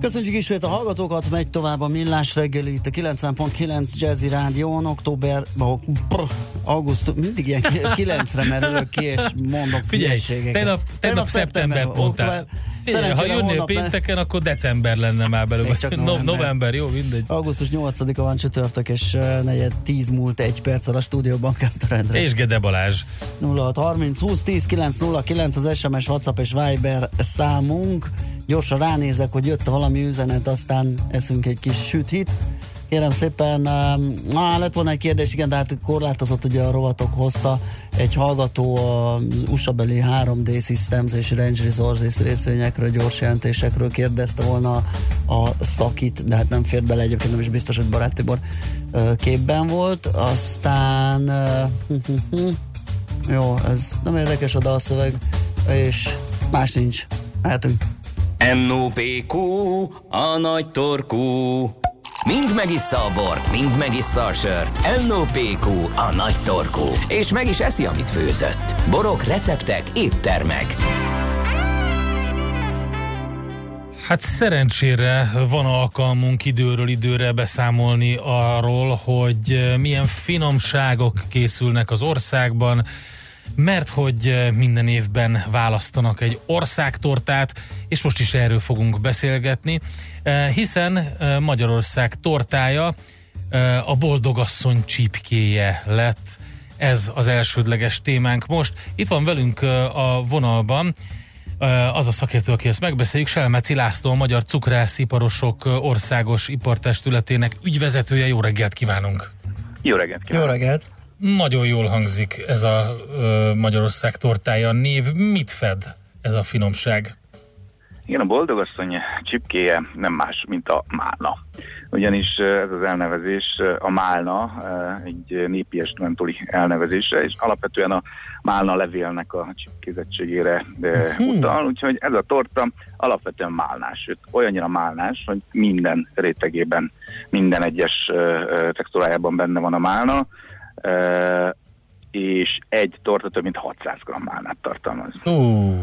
Köszönjük ismét a hallgatókat, megy tovább a Millás reggeli, itt a 90.9 Jazzy Rádión, október, augusztus, mindig ilyen 9-re merülök ki, és mondok Figyelj, tegnap, tegnap szeptember mondtál. Figyelj, ha jönnél pénteken, ne... akkor december lenne már belőle. Csak november. november, jó, mindegy. Augusztus 8-a van csütörtök, és negyed 10 múlt egy perc a stúdióban Kántor És Gede Balázs. 0630 20 10 909 az SMS, WhatsApp és Viber számunk. Gyorsan ránézek, hogy jött valami üzenet, aztán eszünk egy kis süthit. Kérem szépen, na, lett volna egy kérdés, igen, de hát korlátozott ugye a rovatok hossza. Egy hallgató az USA-beli 3D Systems és Range Resources részvényekről, gyors jelentésekről kérdezte volna a szakit, de hát nem fért bele egyébként, nem is biztos, hogy Barát Tibor képben volt. Aztán jó, ez nem érdekes a dalszöveg, és más nincs. Mehetünk. NOPQ, a nagy torkú. Mind megissza a bort, mind megissza a sört. NOPQ, a nagy torkú. És meg is eszi, amit főzött. Borok, receptek, éttermek. Hát szerencsére van alkalmunk időről időre beszámolni arról, hogy milyen finomságok készülnek az országban, mert hogy eh, minden évben választanak egy országtortát, és most is erről fogunk beszélgetni, eh, hiszen eh, Magyarország tortája a boldogasszony csípkéje lett. Ez az elsődleges témánk most. Itt van velünk a vonalban az a szakértő, aki ezt megbeszéljük, Selmeci László, a Magyar Cukrásziparosok Országos Ipartestületének ügyvezetője. Jó reggelt kívánunk! Jó reggelt kívánunk! Jó reggelt! Nagyon jól hangzik ez a ö, Magyarország tortája név. Mit fed ez a finomság? Igen, a boldogasszony csipkéje nem más, mint a málna. Ugyanis ez az elnevezés, a málna egy népi mentoli elnevezése, és alapvetően a málna levélnek a csipkézettségére uh-huh. utal, úgyhogy ez a torta alapvetően málnás, sőt olyannyira málnás, hogy minden rétegében, minden egyes textúrájában benne van a málna, és egy torta több mint 600 g málnát tartalmaz. Uh,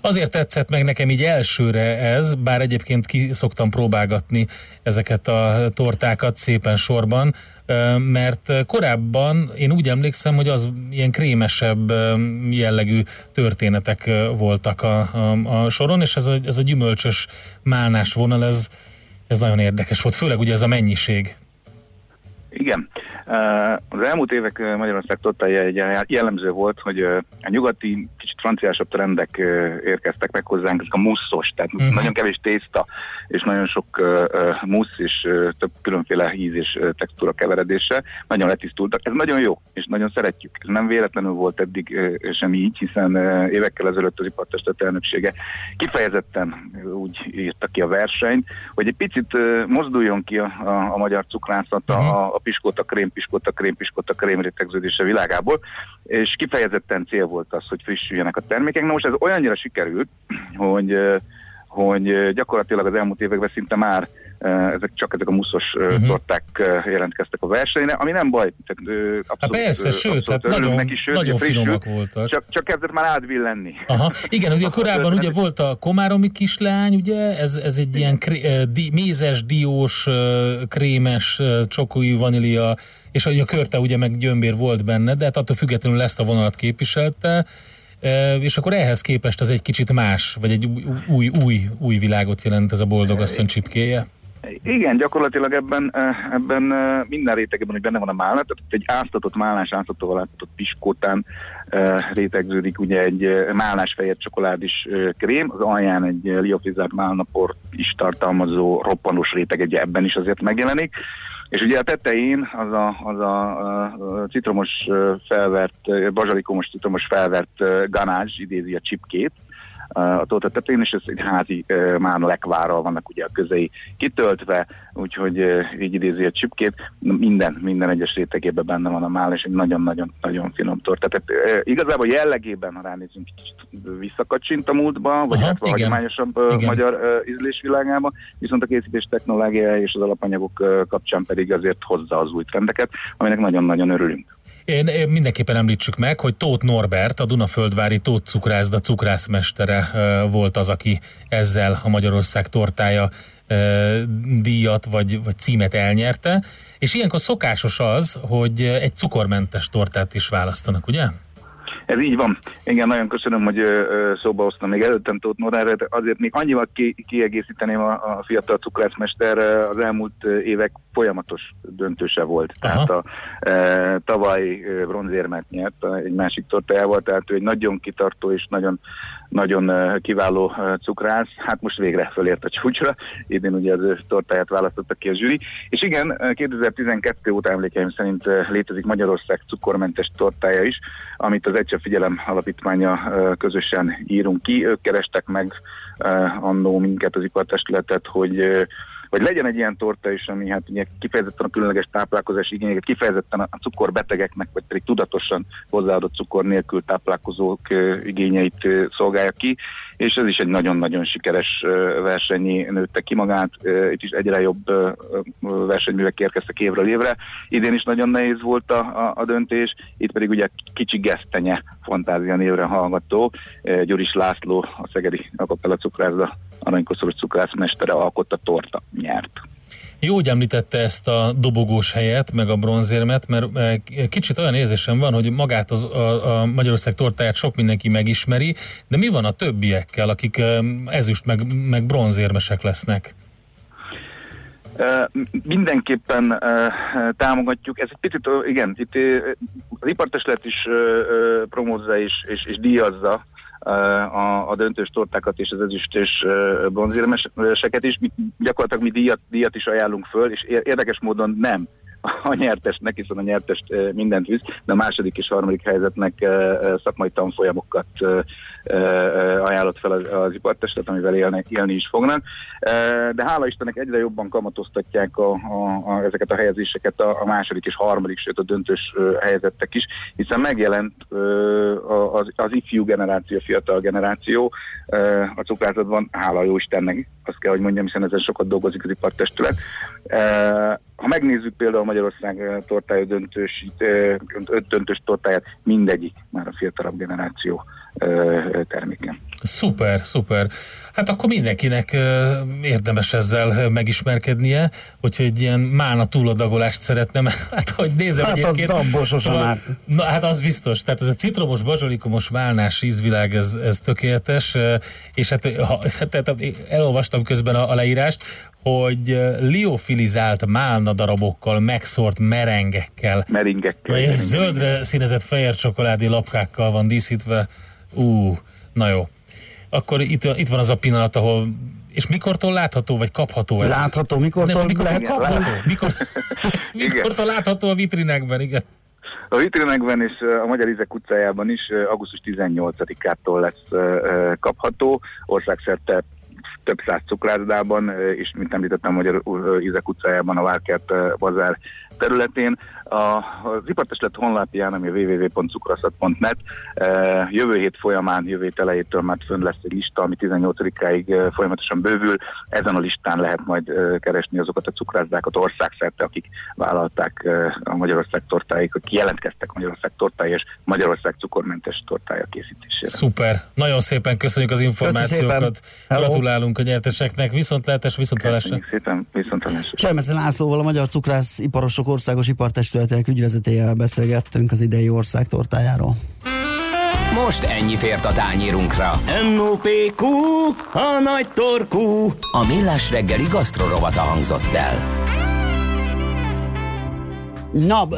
azért tetszett meg nekem így elsőre ez, bár egyébként ki szoktam próbálgatni ezeket a tortákat szépen sorban, mert korábban én úgy emlékszem, hogy az ilyen krémesebb jellegű történetek voltak a, a, a soron, és ez a, ez a gyümölcsös málnás vonal, ez, ez nagyon érdekes volt, főleg ugye ez a mennyiség. Igen. Az elmúlt évek Magyarország totálja egy jellemző volt, hogy a nyugati, kicsit franciásabb trendek érkeztek meg hozzánk, ezek a musszos, tehát uh-huh. nagyon kevés tészta, és nagyon sok mussz, és több különféle íz és textúra keveredése, nagyon letisztultak. Ez nagyon jó, és nagyon szeretjük. Ez nem véletlenül volt eddig sem így, hiszen évekkel ezelőtt az ipartestet elnöksége kifejezetten úgy írta ki a versenyt, hogy egy picit mozduljon ki a, a, a magyar cukrászat uh-huh. a, a piskóta, krém, piskóta, krém, piskóta, krém rétegződése világából, és kifejezetten cél volt az, hogy frissüljenek a termékek. Na most ez olyannyira sikerült, hogy hogy gyakorlatilag az elmúlt években szinte már ezek csak ezek a muszos uh-huh. torták jelentkeztek a versenyre, ami nem baj. Tehát, abszolút, Há persze, sőt, hát nagyon, neki, sőt, nagyon finomak voltak. Csak, csak kezdett már átvillenni. Aha. Igen, ugye korábban ugye volt a komáromi kislány, ugye, ez, ez egy ilyen kré, di, mézes, diós, krémes, csokói vanília, és a körte ugye meg gyömbér volt benne, de hát attól függetlenül ezt a vonalat képviselte, és akkor ehhez képest az egy kicsit más, vagy egy új, új, új világot jelent ez a boldogasszony csipkéje? Igen, gyakorlatilag ebben, ebben minden rétegben, hogy benne van a málna, tehát egy áztatott málnás, áztatóval áztatott piskótán rétegződik ugye egy málnás fehér csokoládis krém, az alján egy liofrizált málnaport is tartalmazó roppanós réteg, egy ebben is azért megjelenik, és ugye a tetején az a, az a, a citromos felvert, bazsalikomos citromos felvert ganázs idézi a csipkét, a torta tetején, és ez egy házi már lekvárral vannak ugye a közei kitöltve, úgyhogy így idézi a csipkét, minden, minden egyes rétegében benne van a mál, és egy nagyon-nagyon-nagyon finom torta. Tehát igazából jellegében, ha ránézünk, kicsit visszakacsint a múltba, vagy Aha, hát a hagyományosabb igen. magyar ízlésvilágába, viszont a készítés technológiája és az alapanyagok kapcsán pedig azért hozza az új trendeket, aminek nagyon-nagyon örülünk. Én, én mindenképpen említsük meg, hogy Tóth Norbert, a Dunaföldvári Tóth cukrászda cukrászmestere volt az, aki ezzel a Magyarország tortája díjat vagy, vagy címet elnyerte, és ilyenkor szokásos az, hogy egy cukormentes tortát is választanak, ugye? Ez így van. Igen, nagyon köszönöm, hogy szóba hoztam még előttem Tóth Norbert, azért még annyival ki, kiegészíteném a, a fiatal cukrászmester az elmúlt évek folyamatos döntőse volt. Aha. Tehát a e, tavaly bronzérmet nyert egy másik tortájával, tehát ő egy nagyon kitartó és nagyon nagyon kiváló cukrász, hát most végre fölért a csúcsra, idén ugye az ő tortáját választotta ki a zsűri, és igen, 2012 óta emlékeim szerint létezik Magyarország cukormentes tortája is, amit az Egyszer Figyelem Alapítványa közösen írunk ki, ők kerestek meg annó minket az ipartestületet, hogy hogy legyen egy ilyen torta is, ami hát ugye kifejezetten a különleges táplálkozási igényeket, kifejezetten a cukorbetegeknek, vagy pedig tudatosan hozzáadott cukor nélkül táplálkozók igényeit szolgálja ki, és ez is egy nagyon-nagyon sikeres versenyi nőtte ki magát, itt is egyre jobb versenyművek érkeztek évről évre. Idén is nagyon nehéz volt a, a, a döntés, itt pedig ugye kicsi gesztenye fantázia névre hallgató, Gyuris László, a Szegedi Akapella cukrászda aranykoszorús cukrászmestere alkotta torta nyert. Jó, hogy említette ezt a dobogós helyet, meg a bronzérmet, mert kicsit olyan érzésem van, hogy magát az, a, a Magyarország tortáját sok mindenki megismeri, de mi van a többiekkel, akik ezüst meg, meg bronzérmesek lesznek? Uh, mindenképpen támogatjuk. Ez egy picit, igen, itt az iparteslet is promózza és, és, és díjazza a, a döntős tortákat és az ezüst és bronzérmeseket is. Mi, gyakorlatilag mi díjat, díjat is ajánlunk föl, és érdekes módon nem a nyertesnek, hiszen a nyertest mindent visz, de a második és harmadik helyzetnek szakmai tanfolyamokat ajánlott fel az, az ipartestet, amivel élni, élni is fognak. De hála Istennek egyre jobban kamatoztatják a, a, a, ezeket a helyezéseket a, a második és harmadik, sőt a döntős helyzetek is, hiszen megjelent az, az ifjú generáció, fiatal generáció a cukrászatban, hála jó Istennek, azt kell, hogy mondjam, hiszen ezen sokat dolgozik az ipartestület. Ha megnézzük például Magyarország tortája döntős, öt döntős tortáját, mindegyik már a fiatalabb generáció terméken. Szuper, szuper. Hát akkor mindenkinek érdemes ezzel megismerkednie, hogyha egy ilyen mána túladagolást szeretne, mert hát hogy nézem Hát az zambosos már. Na hát az biztos, tehát ez a citromos, bazsalikomos málnás ízvilág, ez, ez tökéletes, és hát ha, tehát elolvastam közben a, a leírást, hogy liofilizált málna darabokkal, megszórt merengekkel, meringekkel, vagy zöldre színezett fehér csokoládé lapkákkal van díszítve. Ú, na jó. Akkor itt, itt van az a pillanat, ahol és mikortól látható, vagy kapható ez? Látható, mikortól Nem, mikor, lehet kapható? Mikor, mikortól látható a vitrinekben, igen? A vitrinekben és a Magyar Izek utcájában is augusztus 18-ától lesz kapható. Országszerte több száz cukrászdában, és mint említettem, Magyar Izek utcájában a Várkert bazár területén. A, az iparteslet honlapján, ami a www.cukraszat.net e, jövő hét folyamán, jövő hét elejétől már fönn lesz egy lista, ami 18-áig e, folyamatosan bővül. Ezen a listán lehet majd e, keresni azokat a cukrászdákat országszerte, akik vállalták a Magyarország tortáik, akik jelentkeztek Magyarország tortái és Magyarország cukormentes tortája készítésére. Szuper! Nagyon szépen köszönjük az információkat. Gratulálunk a nyerteseknek. Viszont lehetes, viszont hallásra. szépen, viszont hallásra. Lászlóval a Magyar Cukrász Iparosok Országos Ipartestületek ügyvezetéjével beszélgettünk az idei ország tortájáról. Most ennyi fért a tányírunkra. M.O.P.Q. A nagy torkú. A millás reggeli gasztrorovata hangzott el. Na,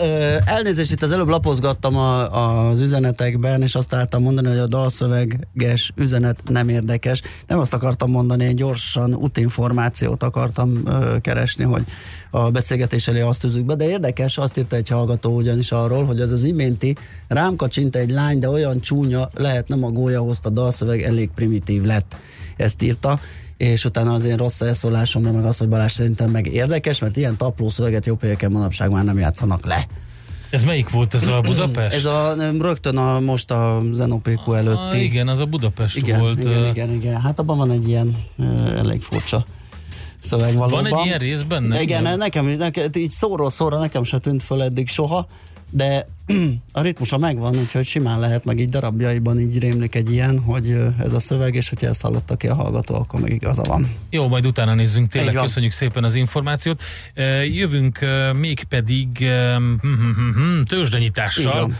elnézést, itt az előbb lapozgattam a, az üzenetekben, és azt álltam mondani, hogy a dalszöveges üzenet nem érdekes. Nem azt akartam mondani, én gyorsan útinformációt akartam keresni, hogy a beszélgetés elé azt tűzük be, de érdekes, azt írta egy hallgató ugyanis arról, hogy az az iménti rám kacsint egy lány, de olyan csúnya lehet, nem a gólya hozta, dalszöveg elég primitív lett. Ezt írta és utána az én rossz elszólásomra meg az, hogy Balázs szerintem meg érdekes, mert ilyen tapló szöveget jobb helyeken manapság már nem játszanak le. Ez melyik volt, ez a Budapest? Ez a, rögtön a, most a Zenopéku ah, előtti. Ah, igen, az a Budapest igen, volt. Igen, igen, igen. Hát abban van egy ilyen uh, elég furcsa szöveg valóban. Van egy ilyen rész benne? Igen, igen. Nekem, nekem, így szóról szóra nekem se tűnt föl eddig soha, de a ritmusa megvan, úgyhogy simán lehet, meg így darabjaiban így rémlik egy ilyen, hogy ez a szöveg, és hogyha ezt hallotta ki a hallgató, akkor még igaza van. Jó, majd utána nézzünk, tényleg köszönjük szépen az információt. Jövünk még pedig hm, hm, hm, tőzsdenyítással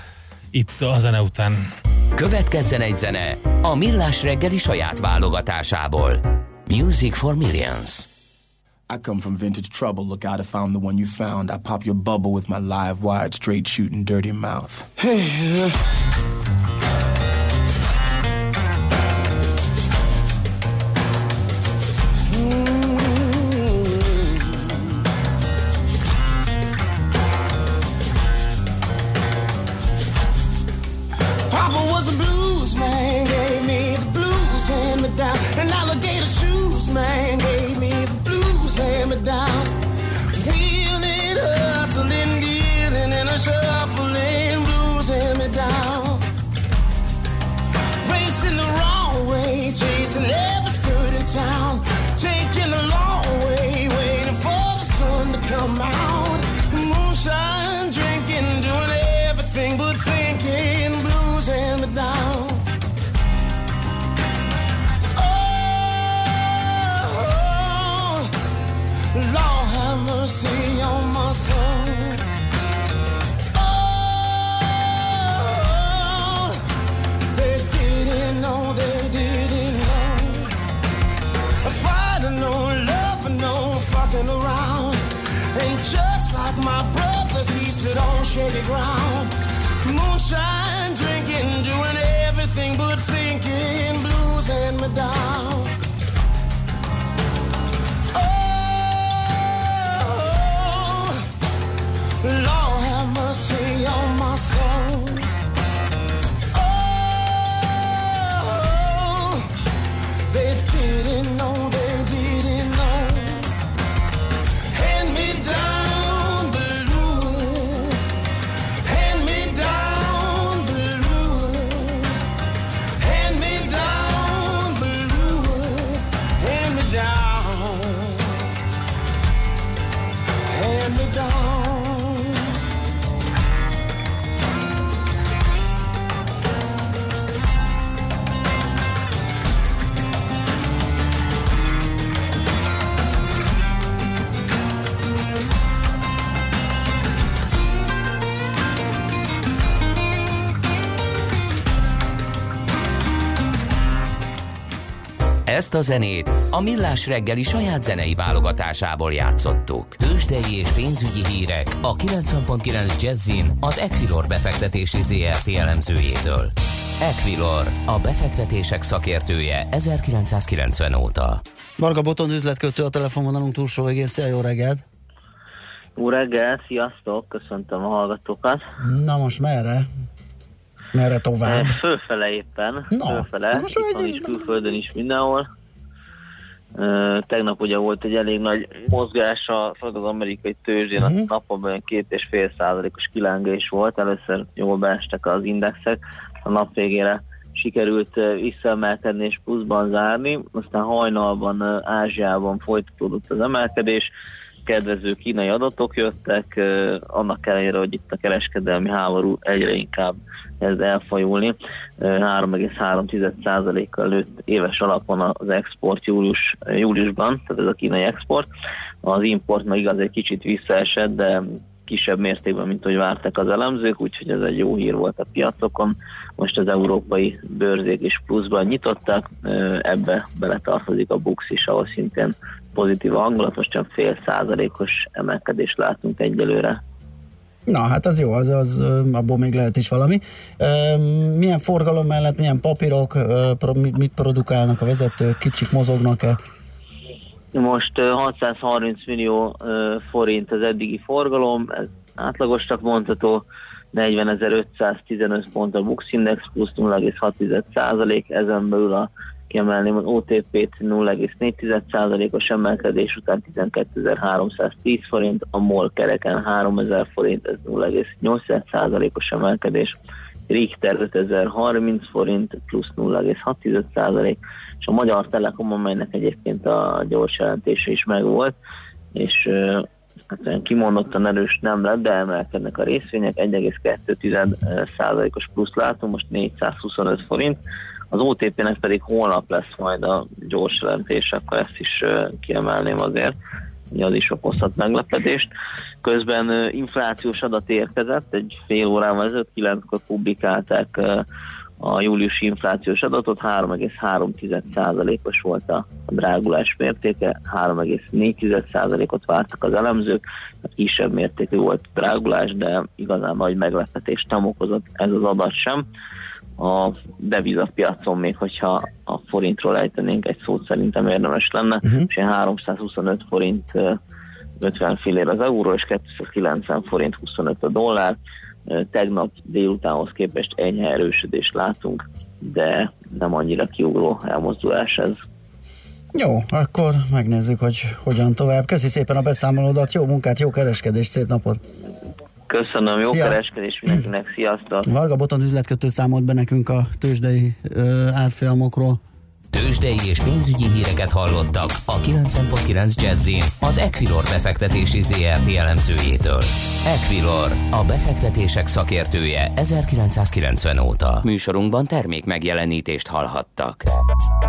itt a zene után. Következzen egy zene a Millás reggeli saját válogatásából. Music for Millions. I come from vintage trouble. Look out, if I found the one you found. I pop your bubble with my live wired, straight shooting, dirty mouth. Hey. Papa fucking around. And just like my brother, he stood on shaky ground. Moonshine drinking, doing everything but thinking, blues and me down. Ezt a zenét a Millás reggeli saját zenei válogatásából játszottuk. Tősdei és pénzügyi hírek a 90.9 Jazzin az Equilor befektetési ZRT elemzőjétől. Equilor, a befektetések szakértője 1990 óta. Varga Boton üzletkötő a telefonvonalunk túlsó végén. Szia, jó reggelt! Jó reggel, sziasztok, köszöntöm a hallgatókat. Na most merre? Merre tovább? Fölfele éppen, Na, fölfele, most itt egy- is, külföldön is, mindenhol. Tegnap ugye volt egy elég nagy mozgás a, az amerikai tőzsdén, Mhm. a napon olyan két és fél százalékos kilángás volt, először jól beestek az indexek, a nap végére sikerült visszaemelkedni és pluszban zárni, aztán hajnalban Ázsiában folytatódott az emelkedés, kedvező kínai adatok jöttek, annak ellenére, hogy itt a kereskedelmi háború egyre inkább kezd elfajulni. Ö, 3,3%-kal nőtt éves alapon az export július, júliusban, tehát ez a kínai export. Az import meg igaz egy kicsit visszaesett, de kisebb mértékben, mint hogy vártak az elemzők, úgyhogy ez egy jó hír volt a piacokon. Most az európai bőrzék is pluszban nyitottak, ebbe beletartozik a Bux is, ahol szintén pozitív hangulat, most csak fél százalékos emelkedést látunk egyelőre. Na, hát az jó, az, az abból még lehet is valami. Milyen forgalom mellett, milyen papírok, mit produkálnak a vezetők, kicsik mozognak-e? Most ö, 630 millió forint az eddigi forgalom, ez átlagosnak mondható, 40.515 pont a Bux Index plusz 0,6% ezen belül a kiemelném az OTP-t 0,4%-os emelkedés után 12.310 forint, a MOL kereken 3000 forint, ez 0,8%-os emelkedés, Richter 5030 forint plusz 0,6%, és a Magyar Telekom, amelynek egyébként a gyors jelentése is megvolt, és hát olyan kimondottan erős nem lett, de emelkednek a részvények, 1,2%-os plusz látunk, most 425 forint, az OTP-nek pedig holnap lesz majd a gyors jelentés, akkor ezt is kiemelném azért, hogy az is okozhat meglepetést. Közben inflációs adat érkezett, egy fél órával ezelőtt, kilenckor publikálták a júliusi inflációs adatot, 3,3%-os volt a drágulás mértéke, 3,4%-ot vártak az elemzők, tehát kisebb mértékű volt drágulás, de igazán nagy meglepetést nem okozott ez az adat sem. A devizapiacon még, hogyha a forintról ejtenénk egy szót szerintem érdemes lenne, uh-huh. és ilyen 325 forint ö, 50 fillér az euró, és 290 forint 25 a dollár. Tegnap délutánhoz képest enyhe erősödést látunk, de nem annyira kiugró elmozdulás ez. Jó, akkor megnézzük, hogy hogyan tovább. Köszi szépen a beszámolódat, jó munkát, jó kereskedést, szép napot! Köszönöm, jó Szia. kereskedés mindenkinek, sziasztok! Varga Boton üzletkötő számolt be nekünk a tőzsdei ö, árfolyamokról. Tőzsdei és pénzügyi híreket hallottak a 90.9 Jazzin az Equilor befektetési ZRT elemzőjétől. Equilor, a befektetések szakértője 1990 óta. Műsorunkban termék megjelenítést hallhattak.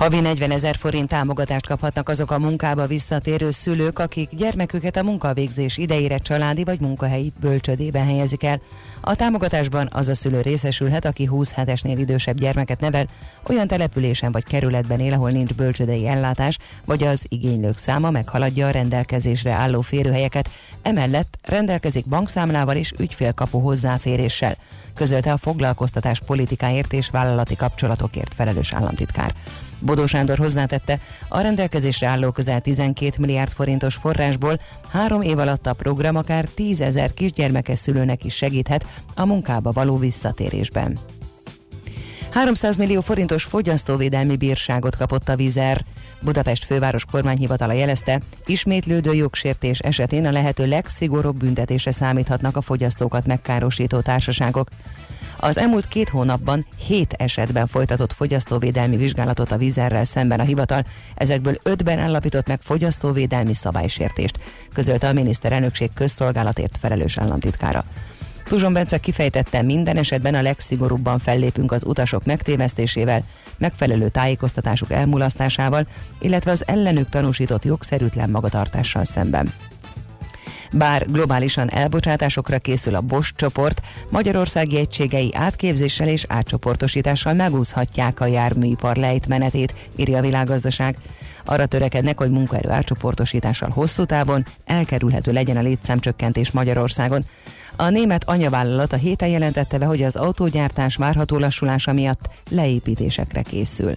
Havi 40 ezer forint támogatást kaphatnak azok a munkába visszatérő szülők, akik gyermeküket a munkavégzés idejére családi vagy munkahelyi bölcsödében helyezik el. A támogatásban az a szülő részesülhet, aki 20 hetesnél idősebb gyermeket nevel, olyan településen vagy kerületben él, ahol nincs bölcsödei ellátás, vagy az igénylők száma meghaladja a rendelkezésre álló férőhelyeket. Emellett rendelkezik bankszámlával és ügyfélkapu hozzáféréssel közölte a foglalkoztatás politikáért és vállalati kapcsolatokért felelős államtitkár. Bodó Sándor hozzátette, a rendelkezésre álló közel 12 milliárd forintos forrásból három év alatt a program akár 10 ezer kisgyermekes szülőnek is segíthet a munkába való visszatérésben. 300 millió forintos fogyasztóvédelmi bírságot kapott a Vizer. Budapest főváros kormányhivatala jelezte, ismétlődő jogsértés esetén a lehető legszigorúbb büntetésre számíthatnak a fogyasztókat megkárosító társaságok. Az elmúlt két hónapban hét esetben folytatott fogyasztóvédelmi vizsgálatot a Vizerrel szemben a hivatal, ezekből ötben állapított meg fogyasztóvédelmi szabálysértést, közölte a miniszterelnökség közszolgálatért felelős államtitkára. Tuzson Bence kifejtette, minden esetben a legszigorúbban fellépünk az utasok megtévesztésével, megfelelő tájékoztatásuk elmulasztásával, illetve az ellenük tanúsított jogszerűtlen magatartással szemben. Bár globálisan elbocsátásokra készül a Bosch csoport, magyarországi egységei átképzéssel és átcsoportosítással megúszhatják a járműipar lejtmenetét, írja a világgazdaság. Arra törekednek, hogy munkaerő átcsoportosítással hosszú távon elkerülhető legyen a létszámcsökkentés Magyarországon. A német anyavállalat a héten jelentette be, hogy az autógyártás várható lassulása miatt leépítésekre készül.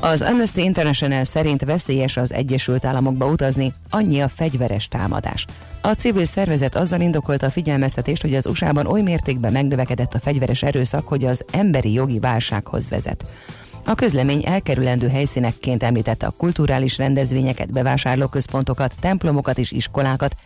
Az Amnesty International szerint veszélyes az Egyesült Államokba utazni, annyi a fegyveres támadás. A civil szervezet azzal indokolta a figyelmeztetést, hogy az USA-ban oly mértékben megnövekedett a fegyveres erőszak, hogy az emberi jogi válsághoz vezet. A közlemény elkerülendő helyszínekként említette a kulturális rendezvényeket, bevásárlóközpontokat, templomokat és iskolákat,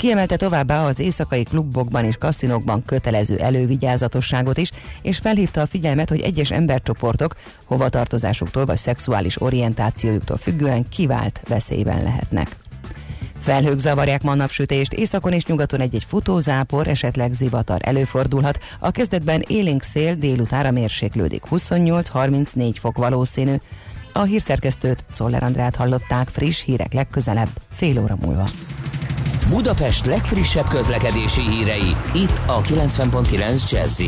Kiemelte továbbá az éjszakai klubokban és kaszinókban kötelező elővigyázatosságot is, és felhívta a figyelmet, hogy egyes embercsoportok hovatartozásuktól vagy szexuális orientációjuktól függően kivált veszélyben lehetnek. Felhők zavarják ma napsütést, északon és nyugaton egy-egy futózápor, esetleg zivatar előfordulhat. A kezdetben élénk szél délutára mérséklődik, 28-34 fok valószínű. A hírszerkesztőt Czoller Andrát hallották friss hírek legközelebb, fél óra múlva. Budapest legfrissebb közlekedési hírei, itt a 90.9 jazz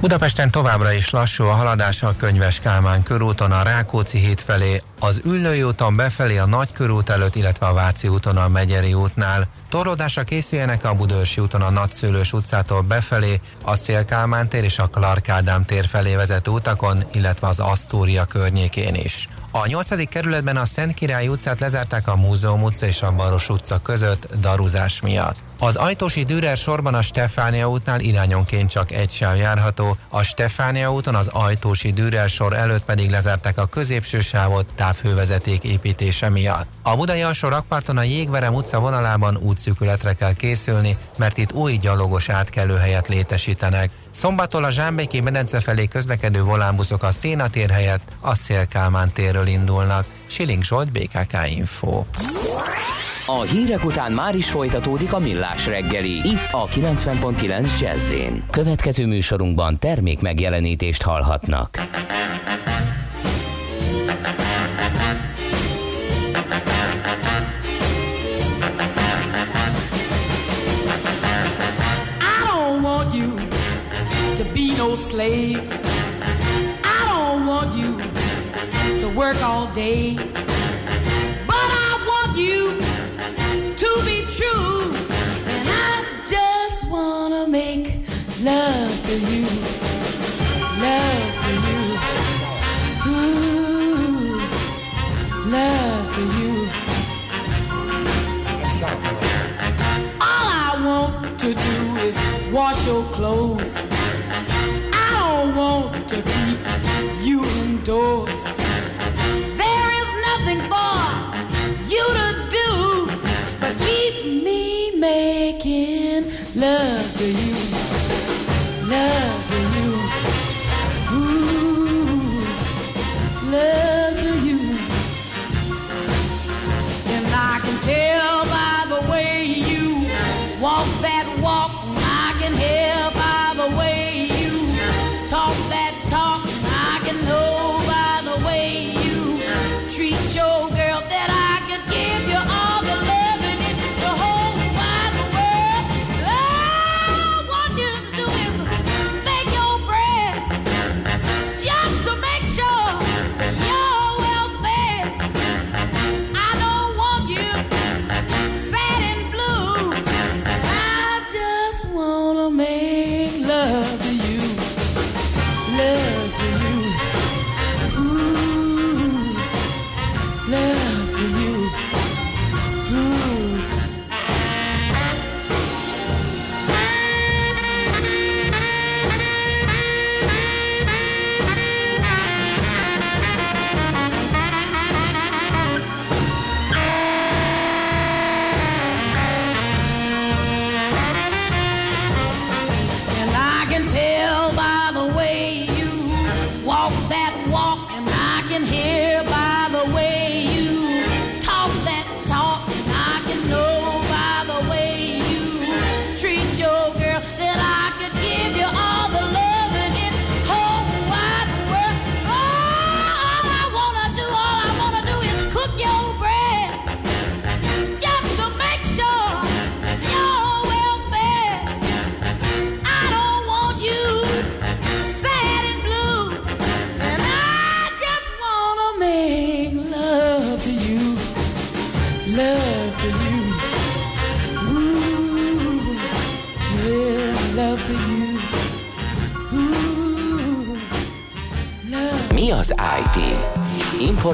Budapesten továbbra is lassú a haladás a Könyves Kálmán körúton a Rákóczi híd felé, az Üllői úton befelé a Nagy körút előtt, illetve a Váci úton a Megyeri útnál. Torlódásra készüljenek a Budörsi úton a Nagyszőlős utcától befelé, a Szélkálmán tér és a Clark tér felé vezető utakon, illetve az Asztória környékén is. A 8. kerületben a Szent Király utcát lezárták a Múzeum utca és a Baros utca között daruzás miatt. Az Ajtósi Dürer sorban a Stefánia útnál irányonként csak egy sáv járható, a Stefánia úton az Ajtósi Dürer sor előtt pedig lezárták a középső sávot távhővezeték építése miatt. A Budai alsó rakparton a Jégverem utca vonalában útszűkületre kell készülni, mert itt új gyalogos átkelőhelyet létesítenek. Szombattól a Zsámbéki medence felé közlekedő volánbuszok a Szénatér helyett a Szélkálmán térről indulnak. Siling Zsolt, BKK Info. A hírek után már is folytatódik a millás reggeli, itt a 90.9 jazz Következő műsorunkban termék megjelenítést hallhatnak. Be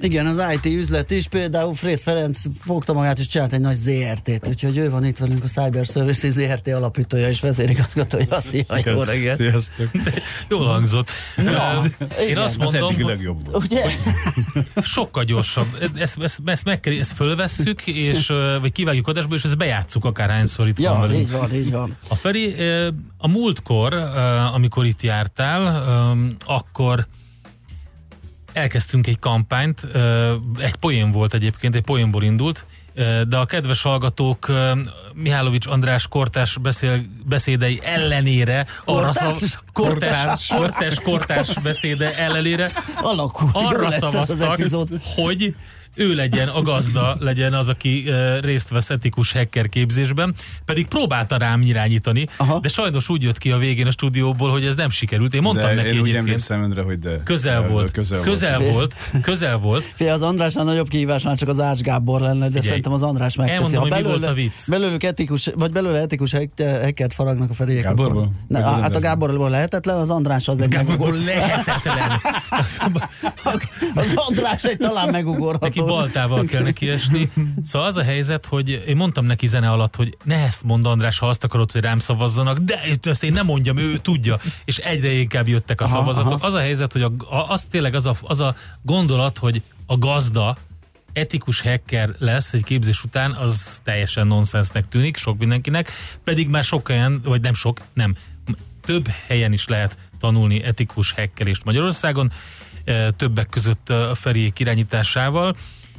Igen, az IT üzlet is, például Frész Ferenc fogta magát és csinált egy nagy ZRT-t, úgyhogy ő van itt velünk a Cyber Services ZRT alapítója és vezérigazgatója. Szia, jó reggelt! Sziasztok! Jól hangzott. Na, Én igen. azt Az mondom, hogy legjobb volt. Ugye? sokkal gyorsabb. Ezt, ezt, ezt, meg kell, ezt fölvesszük, és, vagy kivágjuk adásba, és ezt bejátszuk akárhányszor itt van Ja, velünk. így van, így van. A Feri, a múltkor, amikor itt jártál, akkor elkezdtünk egy kampányt, egy poén volt egyébként, egy poénból indult, de a kedves hallgatók Mihálovics András kortás beszél, beszédei ellenére, arra Kortárs? szav, kortás, kortás, kortás beszéde ellenére Alakul. Arra szavaztak, hogy ő legyen a gazda, legyen az, aki részt vesz etikus hacker képzésben, pedig próbálta rám irányítani, Aha. de sajnos úgy jött ki a végén a stúdióból, hogy ez nem sikerült. Én mondtam de neki én egyébként. emlékszem önre, hogy de. Közel de volt, Közel, közel volt. volt, közel volt. Fé, az Andrásnál nagyobb kihívásnál csak az Ács Gábor lenne, de Figyelj, szerintem az András megteszi. elmondom, Ha belőle, volt a vicc. belőlük etikus, vagy belőle etikus hack- hackert faragnak a feriek. Gáborból? Ne, Vagy hát a? Gáborból lehetetlen, az András az egy Gáborból megugor... lehetetlen. Az- Az András egy talán Neki megugorható. Baltával kell neki esni. Szóval az a helyzet, hogy én mondtam neki zene alatt, hogy ne ezt mondd András, ha azt akarod, hogy rám szavazzanak, de ezt én nem mondjam, ő tudja. És egyre inkább jöttek a Aha, szavazatok. aha. Az a helyzet, hogy a, a, az tényleg az a, az a gondolat, hogy a gazda etikus hacker lesz egy képzés után, az teljesen nonsensnek tűnik sok mindenkinek, pedig már sok helyen, vagy nem sok, nem, több helyen is lehet tanulni etikus hackerést Magyarországon, eh, többek között a Feriék irányításával,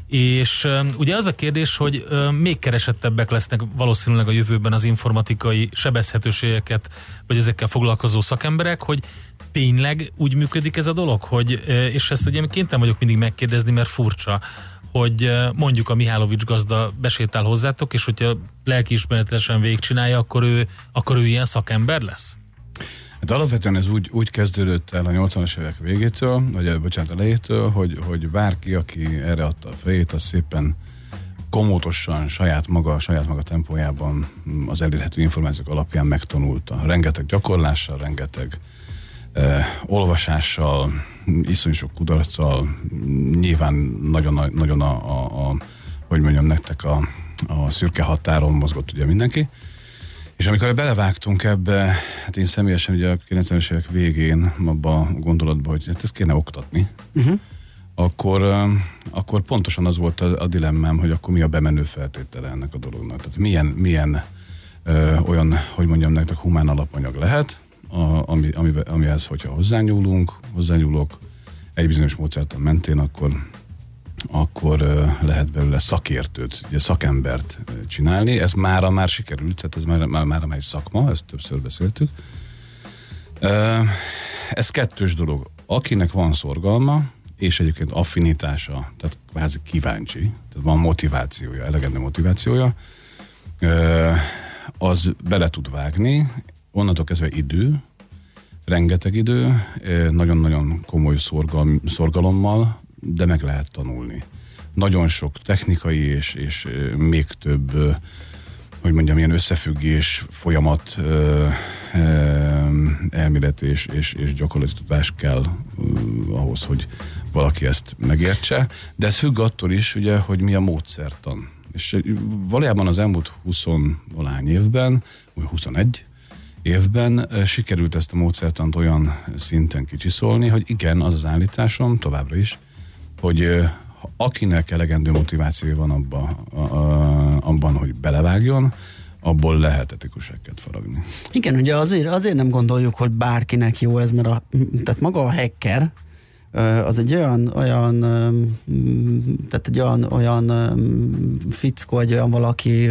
és ugye az a kérdés, hogy még keresettebbek lesznek valószínűleg a jövőben az informatikai sebezhetőségeket, vagy ezekkel foglalkozó szakemberek, hogy tényleg úgy működik ez a dolog, hogy, és ezt ugye kénytelen vagyok mindig megkérdezni, mert furcsa, hogy mondjuk a Mihálovics gazda besétál hozzátok, és hogyha lelkiismeretesen végigcsinálja, akkor ő, akkor ő ilyen szakember lesz? Hát alapvetően ez úgy, úgy kezdődött el a 80-as évek végétől, vagy eh, bocsánat, elejétől, hogy, hogy bárki, aki erre adta a fejét, az szépen komótosan, saját maga, saját maga tempójában mm, az elérhető információk alapján megtanulta. Rengeteg gyakorlással, rengeteg eh, olvasással, iszonyú sok kudarccal, nyilván nagyon, nagyon a, a, a hogy mondjam nektek, a, a szürke határon mozgott ugye mindenki. És amikor belevágtunk ebbe, hát én személyesen ugye a 90-es évek végén abba a gondolatba, hogy hát ezt kéne oktatni, uh-huh. akkor, akkor pontosan az volt a, a dilemmám, hogy akkor mi a bemenő feltétele ennek a dolognak. Tehát milyen, milyen ö, olyan, hogy mondjam nektek, humán alapanyag lehet, a, ami, ami, amihez, hogyha hozzányúlunk, hozzányúlok egy bizonyos módszertan mentén, akkor akkor lehet belőle szakértőt, ugye szakembert csinálni. Ez mára már sikerült, tehát ez már, már, már egy szakma, ezt többször beszéltük. Ez kettős dolog. Akinek van szorgalma, és egyébként affinitása, tehát kvázi kíváncsi, tehát van motivációja, elegendő motivációja, az bele tud vágni, onnantól kezdve idő, rengeteg idő, nagyon-nagyon komoly szorgalommal, de meg lehet tanulni. Nagyon sok technikai és, és még több, hogy mondjam, ilyen összefüggés, folyamat, elmélet és, és, és gyakorlati tudás kell ahhoz, hogy valaki ezt megértse. De ez függ attól is, ugye, hogy mi a módszertan. És valójában az elmúlt 20 valány évben, vagy 21, évben sikerült ezt a módszertant olyan szinten kicsiszolni, hogy igen, az az állításom továbbra is, hogy akinek elegendő motivációja van abba, a, a, abban, hogy belevágjon, abból lehet etikusekket faragni. Igen, ugye azért, azért nem gondoljuk, hogy bárkinek jó ez, mert a, tehát maga a hacker, az egy olyan, olyan tehát egy olyan, olyan fickó, egy olyan valaki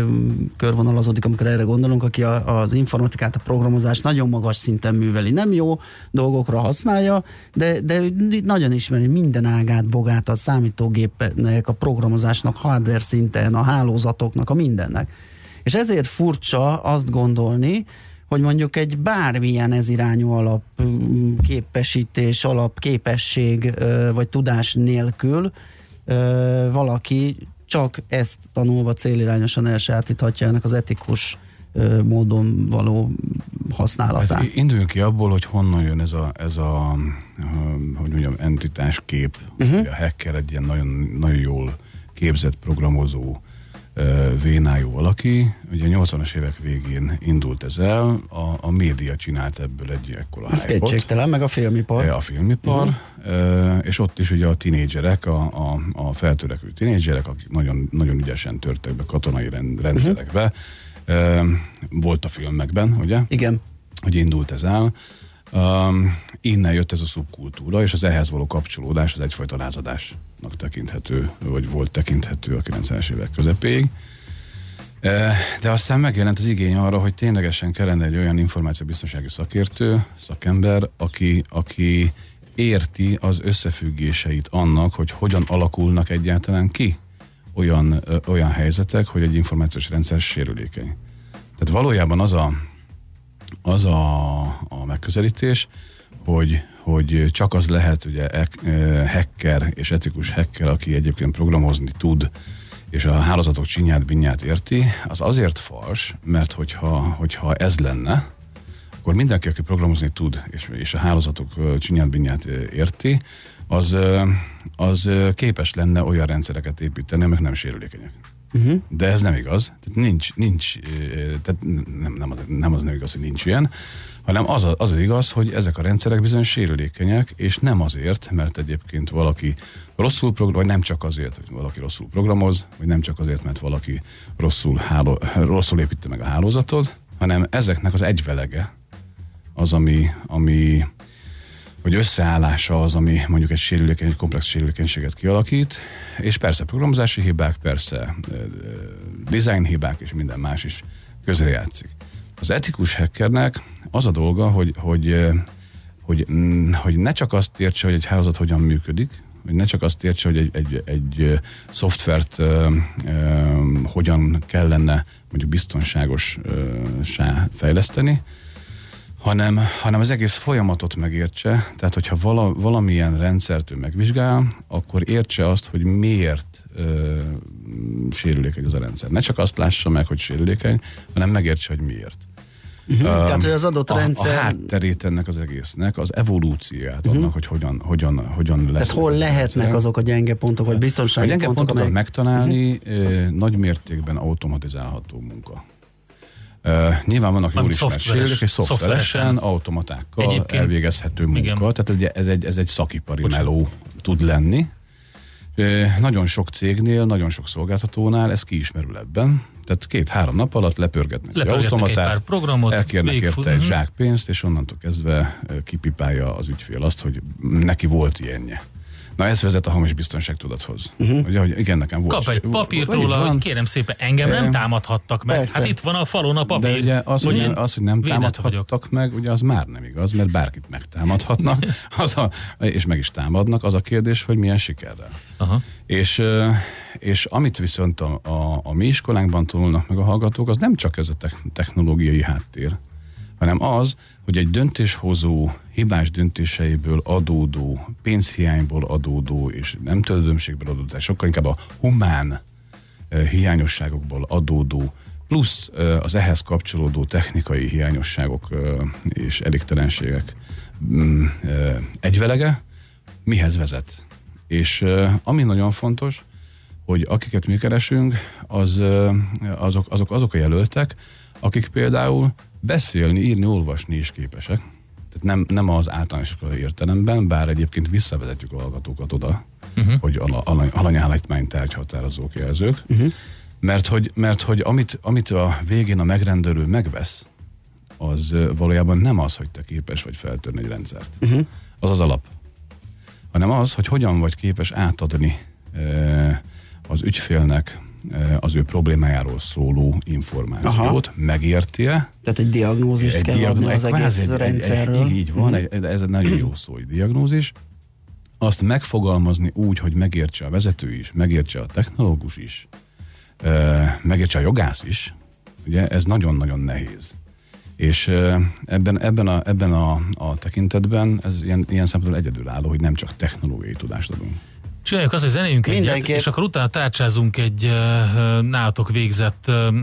körvonalazódik, amikor erre gondolunk, aki a, az informatikát, a programozást nagyon magas szinten műveli. Nem jó dolgokra használja, de, de nagyon ismeri minden ágát, bogát a számítógépnek, a programozásnak, hardware szinten, a hálózatoknak, a mindennek. És ezért furcsa azt gondolni, hogy mondjuk egy bármilyen ez irányú alap mm, képesítés, alap képesség vagy tudás nélkül valaki csak ezt tanulva célirányosan elsajátíthatja ennek az etikus módon való használatán. Hát induljunk ki abból, hogy honnan jön ez a, ez a hogy mondjam, entitás kép. Uh-huh. A hacker egy ilyen nagyon, nagyon jól képzett programozó vénájú valaki. Ugye a 80-as évek végén indult ez el, a, a média csinált ebből egy ekkora Ez kétségtelen, meg a filmipar. A filmipar, uh-huh. és ott is ugye a tinédzserek, a, a, a feltörekvő tinédzserek, akik nagyon, nagyon ügyesen törtek be katonai rend, rendszerekbe, uh-huh. volt a filmekben, ugye? Igen. Hogy indult ez el. Um, innen jött ez a szubkultúra, és az ehhez való kapcsolódás az egyfajta lázadásnak tekinthető, vagy volt tekinthető a 90-es évek közepéig. De aztán megjelent az igény arra, hogy ténylegesen kellene egy olyan információbiztonsági szakértő, szakember, aki, aki érti az összefüggéseit annak, hogy hogyan alakulnak egyáltalán ki olyan, olyan helyzetek, hogy egy információs rendszer sérülékeny. Tehát valójában az a, az a, a megközelítés, hogy, hogy csak az lehet ugye hacker és etikus hacker, aki egyébként programozni tud, és a hálózatok csinyát, binyát érti, az azért fals, mert hogyha, hogyha ez lenne, akkor mindenki, aki programozni tud, és, és a hálózatok csinyát, binyát érti, az, az képes lenne olyan rendszereket építeni, amik nem sérülékenyek. Uh-huh. De ez nem igaz. Tehát nincs, nincs tehát nem, nem, az, nem az nem igaz, hogy nincs ilyen, hanem az, az az igaz, hogy ezek a rendszerek bizony sérülékenyek, és nem azért, mert egyébként valaki rosszul program, vagy nem csak azért, hogy valaki rosszul programoz, vagy nem csak azért, mert valaki rosszul, háló, rosszul építi meg a hálózatot, hanem ezeknek az egyvelege az, ami, ami hogy összeállása az, ami mondjuk egy sérülékeny, egy komplex sérülékenységet kialakít, és persze programozási hibák, persze design hibák és minden más is közrejátszik. Az etikus hackernek az a dolga, hogy, hogy, hogy, mm, hogy ne csak azt értse, hogy egy hálózat hogyan működik, hogy ne csak azt értse, hogy egy, egy, egy szoftvert ö, ö, hogyan kellene mondjuk biztonságosá fejleszteni, hanem, hanem az egész folyamatot megértse, tehát hogyha vala, valamilyen rendszert ő megvizsgál, akkor értse azt, hogy miért ö, sérülékeny az a rendszer. Ne csak azt lássa meg, hogy sérülékeny, hanem megértse, hogy miért. Uh-huh. Um, Tehát, hogy az adott a, rendszer... A hátterét ennek az egésznek, az evolúcióját uh-huh. annak, hogy hogyan, hogyan, hogyan lesz. Tehát hol lehetnek azok a gyenge pontok, vagy biztonsági a gyenge pontok, pontokat amelyek... megtalálni uh-huh. nagy mértékben automatizálható munka. Uh, nyilván vannak jól ismert sérülők, és szoftveresen, automatákkal Egyébként, elvégezhető munka. Igen. Tehát ez egy, ez egy, ez egy szakipari Bocsánat. meló tud lenni. Uh, nagyon sok cégnél, nagyon sok szolgáltatónál ez kiismerül ebben. Tehát két-három nap alatt lepörgetnek, lepörgetnek egy automatát, egy pár programot, elkérnek érte egy zsák pénzt, és onnantól kezdve kipipálja az ügyfél azt, hogy neki volt ilyenje. Na ez vezet a hamis biztonságtudathoz. Uh-huh. Ugye, hogy igen, nekem volt. Kap egy papírt róla, hogy kérem szépen, engem nem támadhattak meg. Persze. Hát itt van a falon a papír. De ugye az, hogy, hogy, az, hogy nem támadhattak vagyok. meg, ugye az már nem igaz, mert bárkit megtámadhatnak, az a, és meg is támadnak. Az a kérdés, hogy milyen sikerrel. Aha. És, és amit viszont a, a, a mi iskolánkban tanulnak meg a hallgatók, az nem csak ez a technológiai háttér, hanem az, hogy egy döntéshozó hibás döntéseiből adódó, pénzhiányból adódó és nem tőlődömségből adódó, tehát sokkal inkább a humán hiányosságokból adódó, plusz az ehhez kapcsolódó technikai hiányosságok és elégtelenségek mm, egyvelege mihez vezet. És ami nagyon fontos, hogy akiket mi keresünk, az, azok, azok, azok a jelöltek, akik például beszélni, írni, olvasni is képesek. Tehát nem, nem az általános értelemben, bár egyébként visszavezetjük a hallgatókat oda, uh-huh. hogy alany, alanyállítmány tárgyhatározók jelzők, uh-huh. mert hogy, mert hogy amit, amit a végén a megrendelő megvesz, az valójában nem az, hogy te képes vagy feltörni egy rendszert. Uh-huh. Az az alap. Hanem az, hogy hogyan vagy képes átadni e, az ügyfélnek az ő problémájáról szóló információt, Aha. megérti-e. Tehát egy diagnózist egy kell diagnó- adni az egy egész egy, rendszerről. Egy, egy, így van, egy, ez egy nagyon jó szó, egy diagnózis. Azt megfogalmazni úgy, hogy megértse a vezető is, megértse a technológus is, megértse a jogász is, ugye ez nagyon-nagyon nehéz. És ebben, ebben, a, ebben a, a tekintetben ez ilyen, ilyen szempontból egyedülálló, hogy nem csak technológiai tudást adunk. Csináljuk azt, hogy zenéljünk egyet, és akkor utána tárcsázunk egy uh, nálatok végzett uh,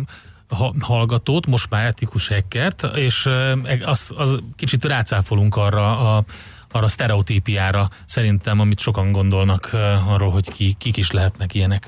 ha- hallgatót, most már etikus hackert, és ö, az, az kicsit rácáfolunk arra a arra a sztereotípiára szerintem, amit sokan gondolnak arról, hogy ki, kik is lehetnek ilyenek.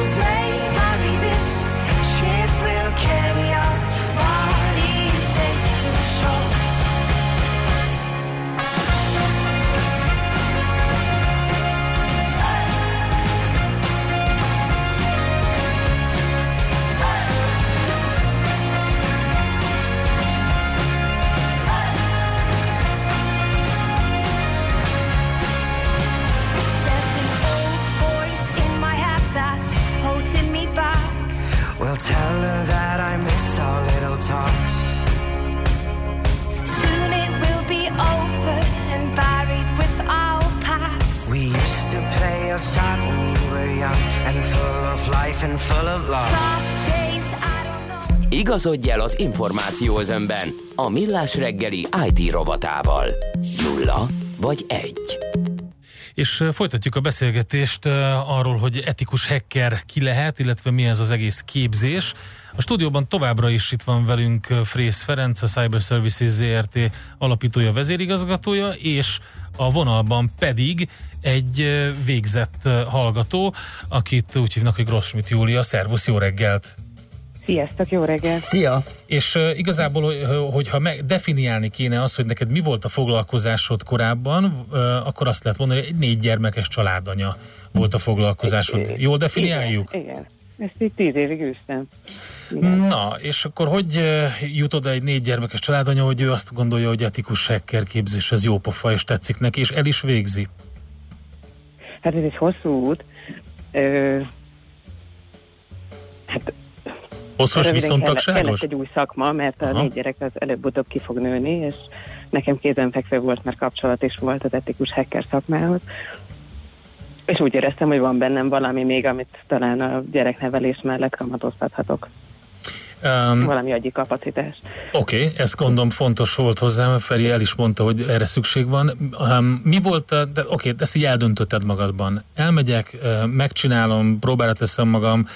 tell her that I miss our little talks. Soon it will be over and buried with our past. We used to play outside when we were young and full of life and full of love. Some days I don't know. Igazodj el az információ özönben a Millás reggeli IT rovatával. Nulla vagy egy. És folytatjuk a beszélgetést arról, hogy etikus hacker ki lehet, illetve mi ez az egész képzés. A stúdióban továbbra is itt van velünk Frész Ferenc, a Cyber Services ZRT alapítója, vezérigazgatója, és a vonalban pedig egy végzett hallgató, akit úgy hívnak, hogy Grossmit Júlia. Szervusz, jó reggelt! Sziasztok, jó reggelt! Szia! És uh, igazából, hogy- hogyha meg definiálni kéne azt, hogy neked mi volt a foglalkozásod korábban, uh, akkor azt lehet mondani, hogy egy négy gyermekes családanya volt a foglalkozásod. Jól definiáljuk? Igen, igen. Ezt így tíz évig űztem. Na, és akkor hogy jut oda egy négy gyermekes családanya, hogy ő azt gondolja, hogy etikus hacker képzés ez jó pofa, és tetszik neki, és el is végzi? Hát ez egy hosszú út. Ö, hát Röviden viszontagságos? Kellett, egy új szakma, mert a Aha. négy gyerek az előbb-utóbb ki fog nőni, és nekem kézenfekvő volt, mert kapcsolat is volt az etikus hacker szakmához. És úgy éreztem, hogy van bennem valami még, amit talán a gyereknevelés mellett kamatoztathatok. Um, Valami agyi kapacitás. Oké, okay, ezt gondolom fontos volt hozzám, mert Feri el is mondta, hogy erre szükség van. Um, mi volt, a- de oké, okay, ezt így eldöntötted magadban. Elmegyek, uh, megcsinálom, próbára teszem magam.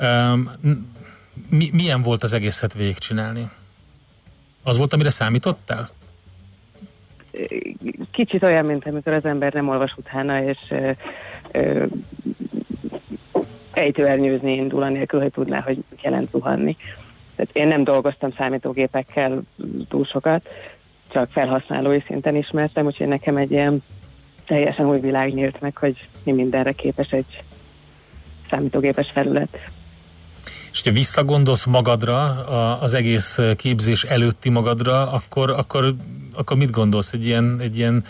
Um, mi, milyen volt az egészet végigcsinálni? Az volt, amire számítottál? kicsit olyan, mint amikor az ember nem olvas utána, és ö, ö, ejtőernyőzni indul, anélkül, hogy tudná, hogy jelent zuhanni. Tehát én nem dolgoztam számítógépekkel túl sokat, csak felhasználói szinten ismertem, úgyhogy nekem egy ilyen teljesen új világ nyílt meg, hogy mi mindenre képes egy számítógépes felület. És ha visszagondolsz magadra, a, az egész képzés előtti magadra, akkor, akkor, akkor mit gondolsz? Egy ilyen, egy ilyen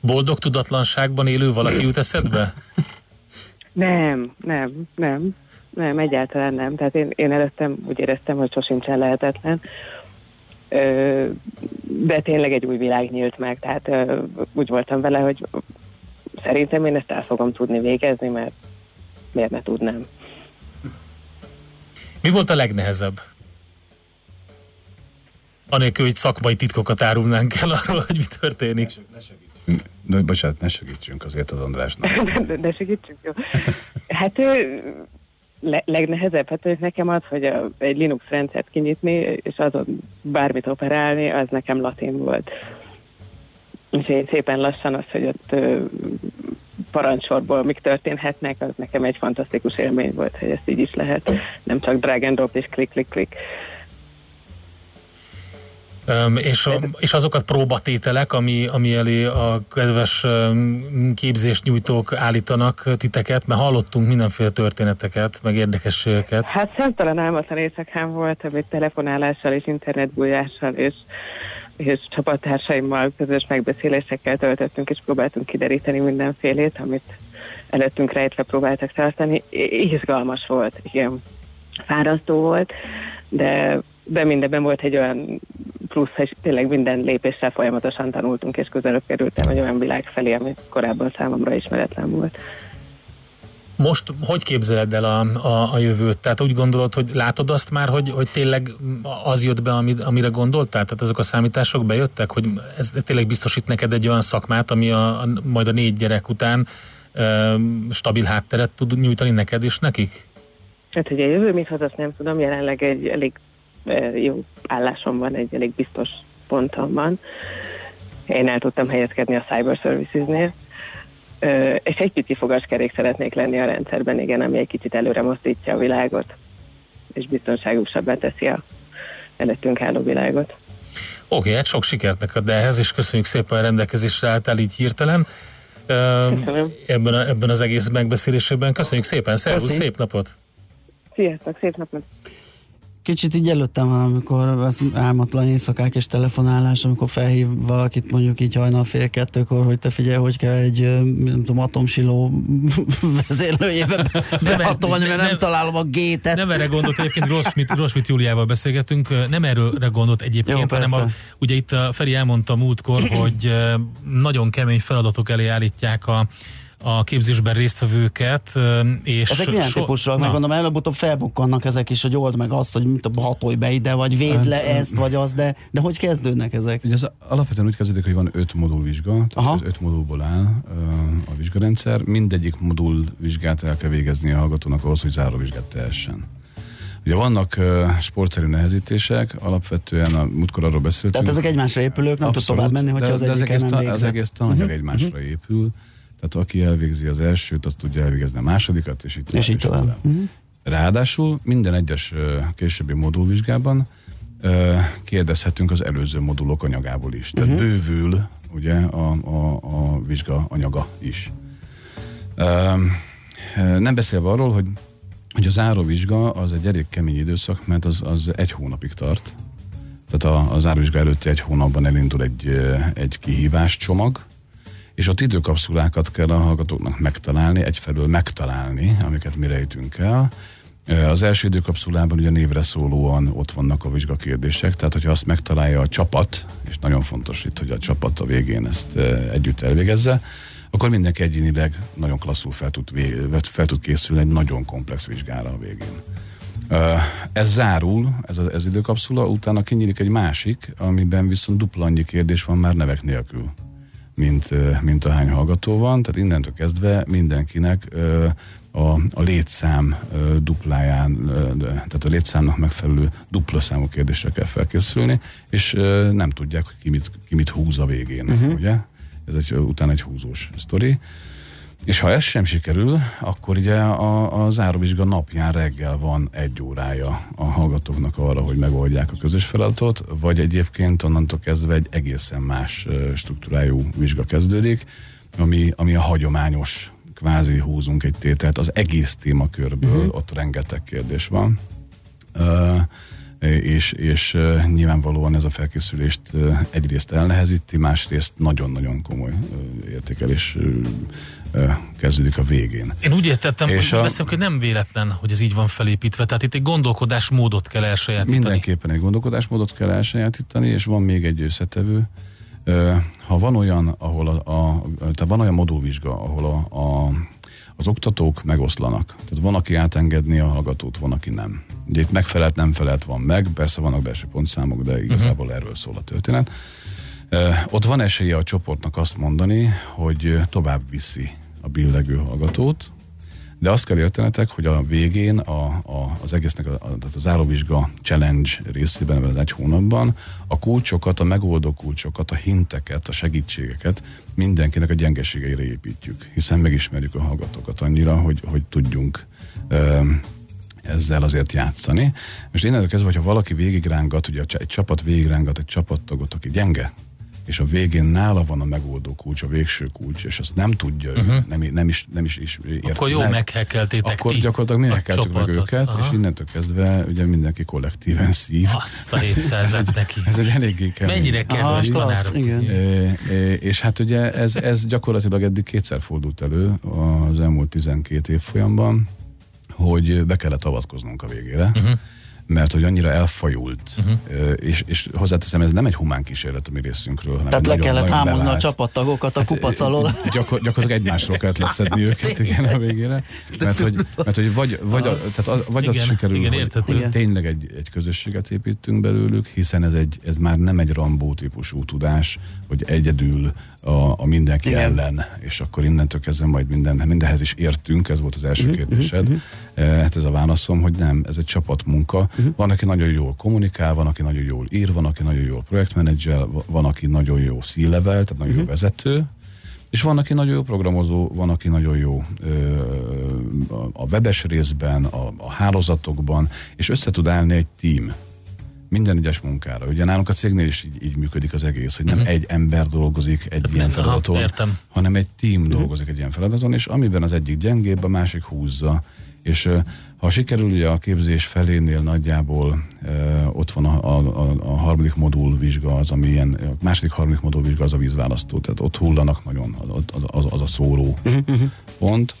boldog tudatlanságban élő valaki jut eszedbe? Nem, nem, nem, nem, egyáltalán nem. Tehát én, én előttem úgy éreztem, hogy sosincsen lehetetlen. De tényleg egy új világ nyílt meg, tehát úgy voltam vele, hogy szerintem én ezt el fogom tudni végezni, mert miért ne tudnám. Mi volt a legnehezebb? Anélkül, hogy szakmai titkokat árulnánk el arról, hogy mi történik. De, bocsánat, ne segítsünk azért az Andrásnak. de, de segítsünk, jó. Hát le, legnehezebb, hát nekem az, hogy a, egy Linux rendszert kinyitni, és azon bármit operálni, az nekem latin volt. És én szépen lassan az, hogy ott ö, parancsorból mik történhetnek, az nekem egy fantasztikus élmény volt, hogy ezt így is lehet. Nem csak drag and drop és klik, klik, klik. Öm, és, a, és azokat próbatételek, ami, ami elé a kedves képzést nyújtók állítanak titeket, mert hallottunk mindenféle történeteket, meg érdekességeket. Hát számtalan álmatlan éjszakám volt, amit telefonálással és internetbújással és, és csapattársaimmal közös megbeszélésekkel töltöttünk, és próbáltunk kideríteni mindenfélét, amit előttünk rejtve próbáltak tartani. Izgalmas volt, igen. Fárasztó volt, de, de mindenben volt egy olyan plusz, és tényleg minden lépéssel folyamatosan tanultunk, és közelebb kerültem egy olyan világ felé, ami korábban számomra ismeretlen volt. Most hogy képzeled el a, a, a jövőt? Tehát úgy gondolod, hogy látod azt már, hogy, hogy tényleg az jött be, ami, amire gondoltál? Tehát azok a számítások bejöttek, hogy ez tényleg biztosít neked egy olyan szakmát, ami a, a, majd a négy gyerek után ö, stabil hátteret tud nyújtani neked és nekik? Hát, hogy a jövő mit hoz, azt nem tudom, jelenleg egy elég jó állásom van, egy elég biztos pontom van. Én el tudtam helyezkedni a Cyber Services-nél, és egy pici fogaskerék szeretnék lenni a rendszerben, igen, ami egy kicsit előre mozdítja a világot, és biztonságosabbá teszi a előttünk álló világot. Oké, okay, hát sok sikert neked ehhez, és köszönjük szépen a rendelkezésre álltál így hirtelen. Ö, ebben, a, ebben az egész megbeszélésében. Köszönjük szépen, szervusz, szép napot! Sziasztok, szép napot! Kicsit így előttem van, amikor az álmatlan éjszakák és telefonálás, amikor felhív valakit mondjuk így hajnal fél kettőkor, hogy te figyelj, hogy kell egy nem tudom, atomsiló vezérlőjébe behatolni, mert nem, nem- találom a gétet. Nem erre gondolt egyébként Rosmit, Rosmit Júliával beszélgetünk, nem erre gondolt egyébként, Jó, hanem a, persze. ugye itt a Feri elmondta múltkor, hogy nagyon kemény feladatok elé állítják a, a képzésben résztvevőket, és Ezek milyen so- típusúak? Meg gondolom, előbb-utóbb felbukkannak ezek is, hogy old meg azt, hogy mit a hatolj be ide, vagy védd le ezt, vagy az, de, de hogy kezdődnek ezek? Ugye ez alapvetően úgy kezdődik, hogy van öt modulvizsga, tehát öt modulból áll a vizsgarendszer. Mindegyik modul vizsgát el kell végezni a hallgatónak ahhoz, hogy záróvizsgát tehessen. Ugye vannak ö, sportszerű nehezítések, alapvetően a múltkor arról beszéltünk. Tehát ezek egymásra épülők, nem tud tovább menni, hogyha de, az de egész, nem ta- az egész tananyag Mhm, egymásra mhm. épül, tehát aki elvégzi az elsőt, az tudja elvégezni a másodikat, és így És így tovább. Mhm. Ráadásul minden egyes későbbi modulvizsgában kérdezhetünk az előző modulok anyagából is. Tehát Mhm. bővül ugye a, a, a vizsga anyaga is. Nem beszélve arról, hogy, hogy a záróvizsga az egy elég kemény időszak, mert az, az egy hónapig tart. Tehát a, a záróvizsga előtti egy hónapban elindul egy, egy kihívás csomag, és ott időkapszulákat kell a hallgatóknak megtalálni, egyfelől megtalálni, amiket mi rejtünk el. Az első időkapszulában ugye névre szólóan ott vannak a vizsgakérdések, tehát hogyha azt megtalálja a csapat, és nagyon fontos itt, hogy a csapat a végén ezt együtt elvégezze, akkor mindenki egyénileg nagyon klasszul fel tud, fel tud készülni egy nagyon komplex vizsgára a végén. Ez zárul, ez ez időkapszula, utána kinyílik egy másik, amiben viszont dupla annyi kérdés van már nevek nélkül, mint, mint ahány hallgató van, tehát innentől kezdve mindenkinek a, a létszám dupláján, tehát a létszámnak megfelelő dupla számú kérdésre kell felkészülni, és nem tudják, hogy ki mit, ki mit húz a végén, uh-huh. ugye? Ez egy, utána egy húzós sztori. És ha ez sem sikerül, akkor ugye a, a záróvizsga napján reggel van egy órája a hallgatóknak arra, hogy megoldják a közös feladatot, vagy egyébként onnantól kezdve egy egészen más struktúrájú vizsga kezdődik, ami, ami a hagyományos, kvázi húzunk egy tételt, az egész témakörből, uh-huh. ott rengeteg kérdés van. Ö, és, és nyilvánvalóan ez a felkészülést ö, egyrészt elnehezíti, másrészt nagyon-nagyon komoly ö, értékelés kezdődik a végén. Én úgy értettem, És hogy a- veszem, hogy nem véletlen, hogy ez így van felépítve. Tehát itt egy gondolkodásmódot kell elsajátítani. Mindenképpen egy gondolkodásmódot kell elsajátítani, és van még egy összetevő. Ha van olyan, ahol a, a, tehát van olyan modulvizsga, ahol a, a, az oktatók megoszlanak. Tehát van, aki átengedni a hallgatót, van, aki nem. Ugye itt megfelelt, nem felelt van meg, persze vannak belső pontszámok, de igazából uh-huh. erről szól a történet. Ott van esélye a csoportnak azt mondani, hogy tovább viszi a billegő hallgatót, de azt kell értenetek, hogy a végén a, a, az egésznek, a, a, a záróvizsga challenge részében, ebben az egy hónapban a kulcsokat, a megoldó kulcsokat, a hinteket, a segítségeket mindenkinek a gyengeségeire építjük, hiszen megismerjük a hallgatókat annyira, hogy, hogy tudjunk ö, ezzel azért játszani. Most innentől kezdve, hogyha valaki végigrángat, ugye egy csapat végigrángat egy csapattagot, aki gyenge, és a végén nála van a megoldó kulcs, a végső kulcs, és azt nem tudja, uh-huh. Nem, nem, is, nem is, is érti Akkor jó meg, meghekkeltétek Akkor ti gyakorlatilag mi a megkeltük meg őket, Aha. és innentől kezdve ugye mindenki kollektíven szív. Azt a 700 neki. Ez egy eléggé kemény. Mennyire kedves tanárok. É, é, és hát ugye ez, ez gyakorlatilag eddig kétszer fordult elő az elmúlt 12 évfolyamban, hogy be kellett avatkoznunk a végére. Uh-huh mert hogy annyira elfajult, uh-huh. és, és hozzáteszem, ez nem egy humán kísérlet a mi részünkről. hanem Tehát le nagyon- kellett hámozni a csapattagokat a kupac alól. Gyakor, gyakorlatilag egymásról kellett leszedni őket igen, a végére, mert hogy, mert, hogy vagy, vagy, a, tehát az, vagy az Igen, sikerül, igen, hogy, hogy Igen. tényleg egy, egy közösséget építünk belőlük, hiszen ez, egy, ez már nem egy Rambó típusú tudás, hogy egyedül a, a mindenki Igen. ellen, és akkor innentől kezdve majd minden, mindenhez is értünk, ez volt az első Mhm, kérdésed. Eh, Hát ez a válaszom, hogy nem, ez egy csapatmunka. Van, aki nagyon jól kommunikál, van, aki nagyon jól ír, van, aki nagyon jól projektmenedzsel, van, aki nagyon jó C-level, tehát nagyon jó vezető, és van, aki nagyon jó programozó, van, aki nagyon jó ö, a- webes részben, a, a hálózatokban, és össze tud állni egy team minden egyes munkára. Ugye nálunk a cégnél is így, így működik az egész, hogy nem Mhm. egy ember dolgozik egy ilyen nem, feladaton, aha, hanem egy team dolgozik egy ilyen feladaton, és amiben az egyik gyengébb, a másik húzza. És ha sikerül ugye a képzés felénél nagyjából ö, ott van a, a, a, harmadik modul vizsga, az ami ilyen, a második harmadik modul vizsga az a vízválasztó, tehát ott hullanak nagyon az, az, az a szóró pont.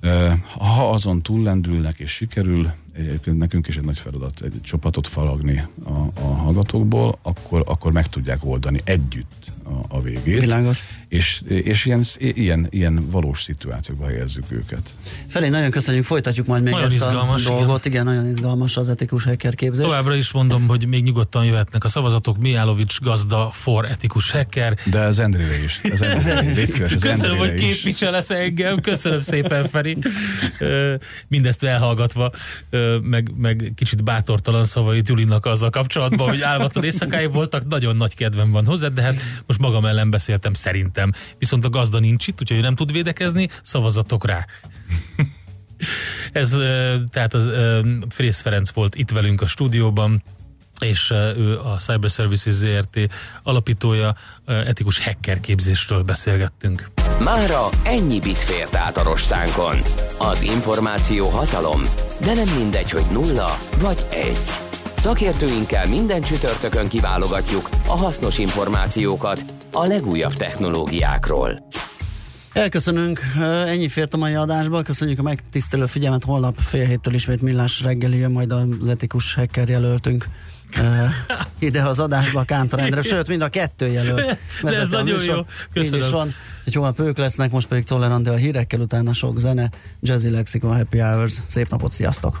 Ö, Ha azon túllendülnek és sikerül, egyébként nekünk is egy nagy feladat egy csapatot faragni a, a hallgatókból, akkor, akkor meg tudják oldani együtt a, a végét. Világos. És, és ilyen, ilyen, ilyen valós szituációkba helyezzük őket. Felé, nagyon köszönjük, folytatjuk majd még Nagyon ezt izgalmas, a dolgot. Igen. nagyon izgalmas az etikus hacker képzés. Továbbra is mondom, hogy még nyugodtan jöhetnek a szavazatok. Miálovics gazda for etikus hacker. De az Endrére is. Az Endrére, légy szíves, az Köszönöm, hogy is. képviselesz engem. Köszönöm szépen, Feri. Mindezt elhallgatva, meg, meg kicsit bátortalan szavait Julinak azzal kapcsolatban, hogy álmatlan éjszakái voltak. Nagyon nagy kedvem van hozzá, de hát most magam ellen beszéltem szerintem. Viszont a gazda nincs itt, úgyhogy ő nem tud védekezni, szavazatok rá. Ez tehát az Frész Ferenc volt itt velünk a stúdióban, és ő a Cyber Services ZRT alapítója, etikus hacker képzésről beszélgettünk. Mára ennyi bit fért át a rostánkon. Az információ hatalom, de nem mindegy, hogy nulla vagy egy. Szakértőinkkel minden csütörtökön kiválogatjuk a hasznos információkat a legújabb technológiákról. Elköszönünk, ennyi fért a mai adásba, köszönjük a megtisztelő figyelmet, holnap fél héttől ismét millás reggeli jön, majd az etikus hacker jelöltünk uh, ide az adásba Kántor Endre, sőt, mind a kettő jelölt. De ez nagyon műsor. jó. Köszönöm. Így is van, hogy holnap ők lesznek, most pedig Czoller a hírekkel, utána sok zene, Jazzy Lexicon Happy Hours, szép napot, sziasztok!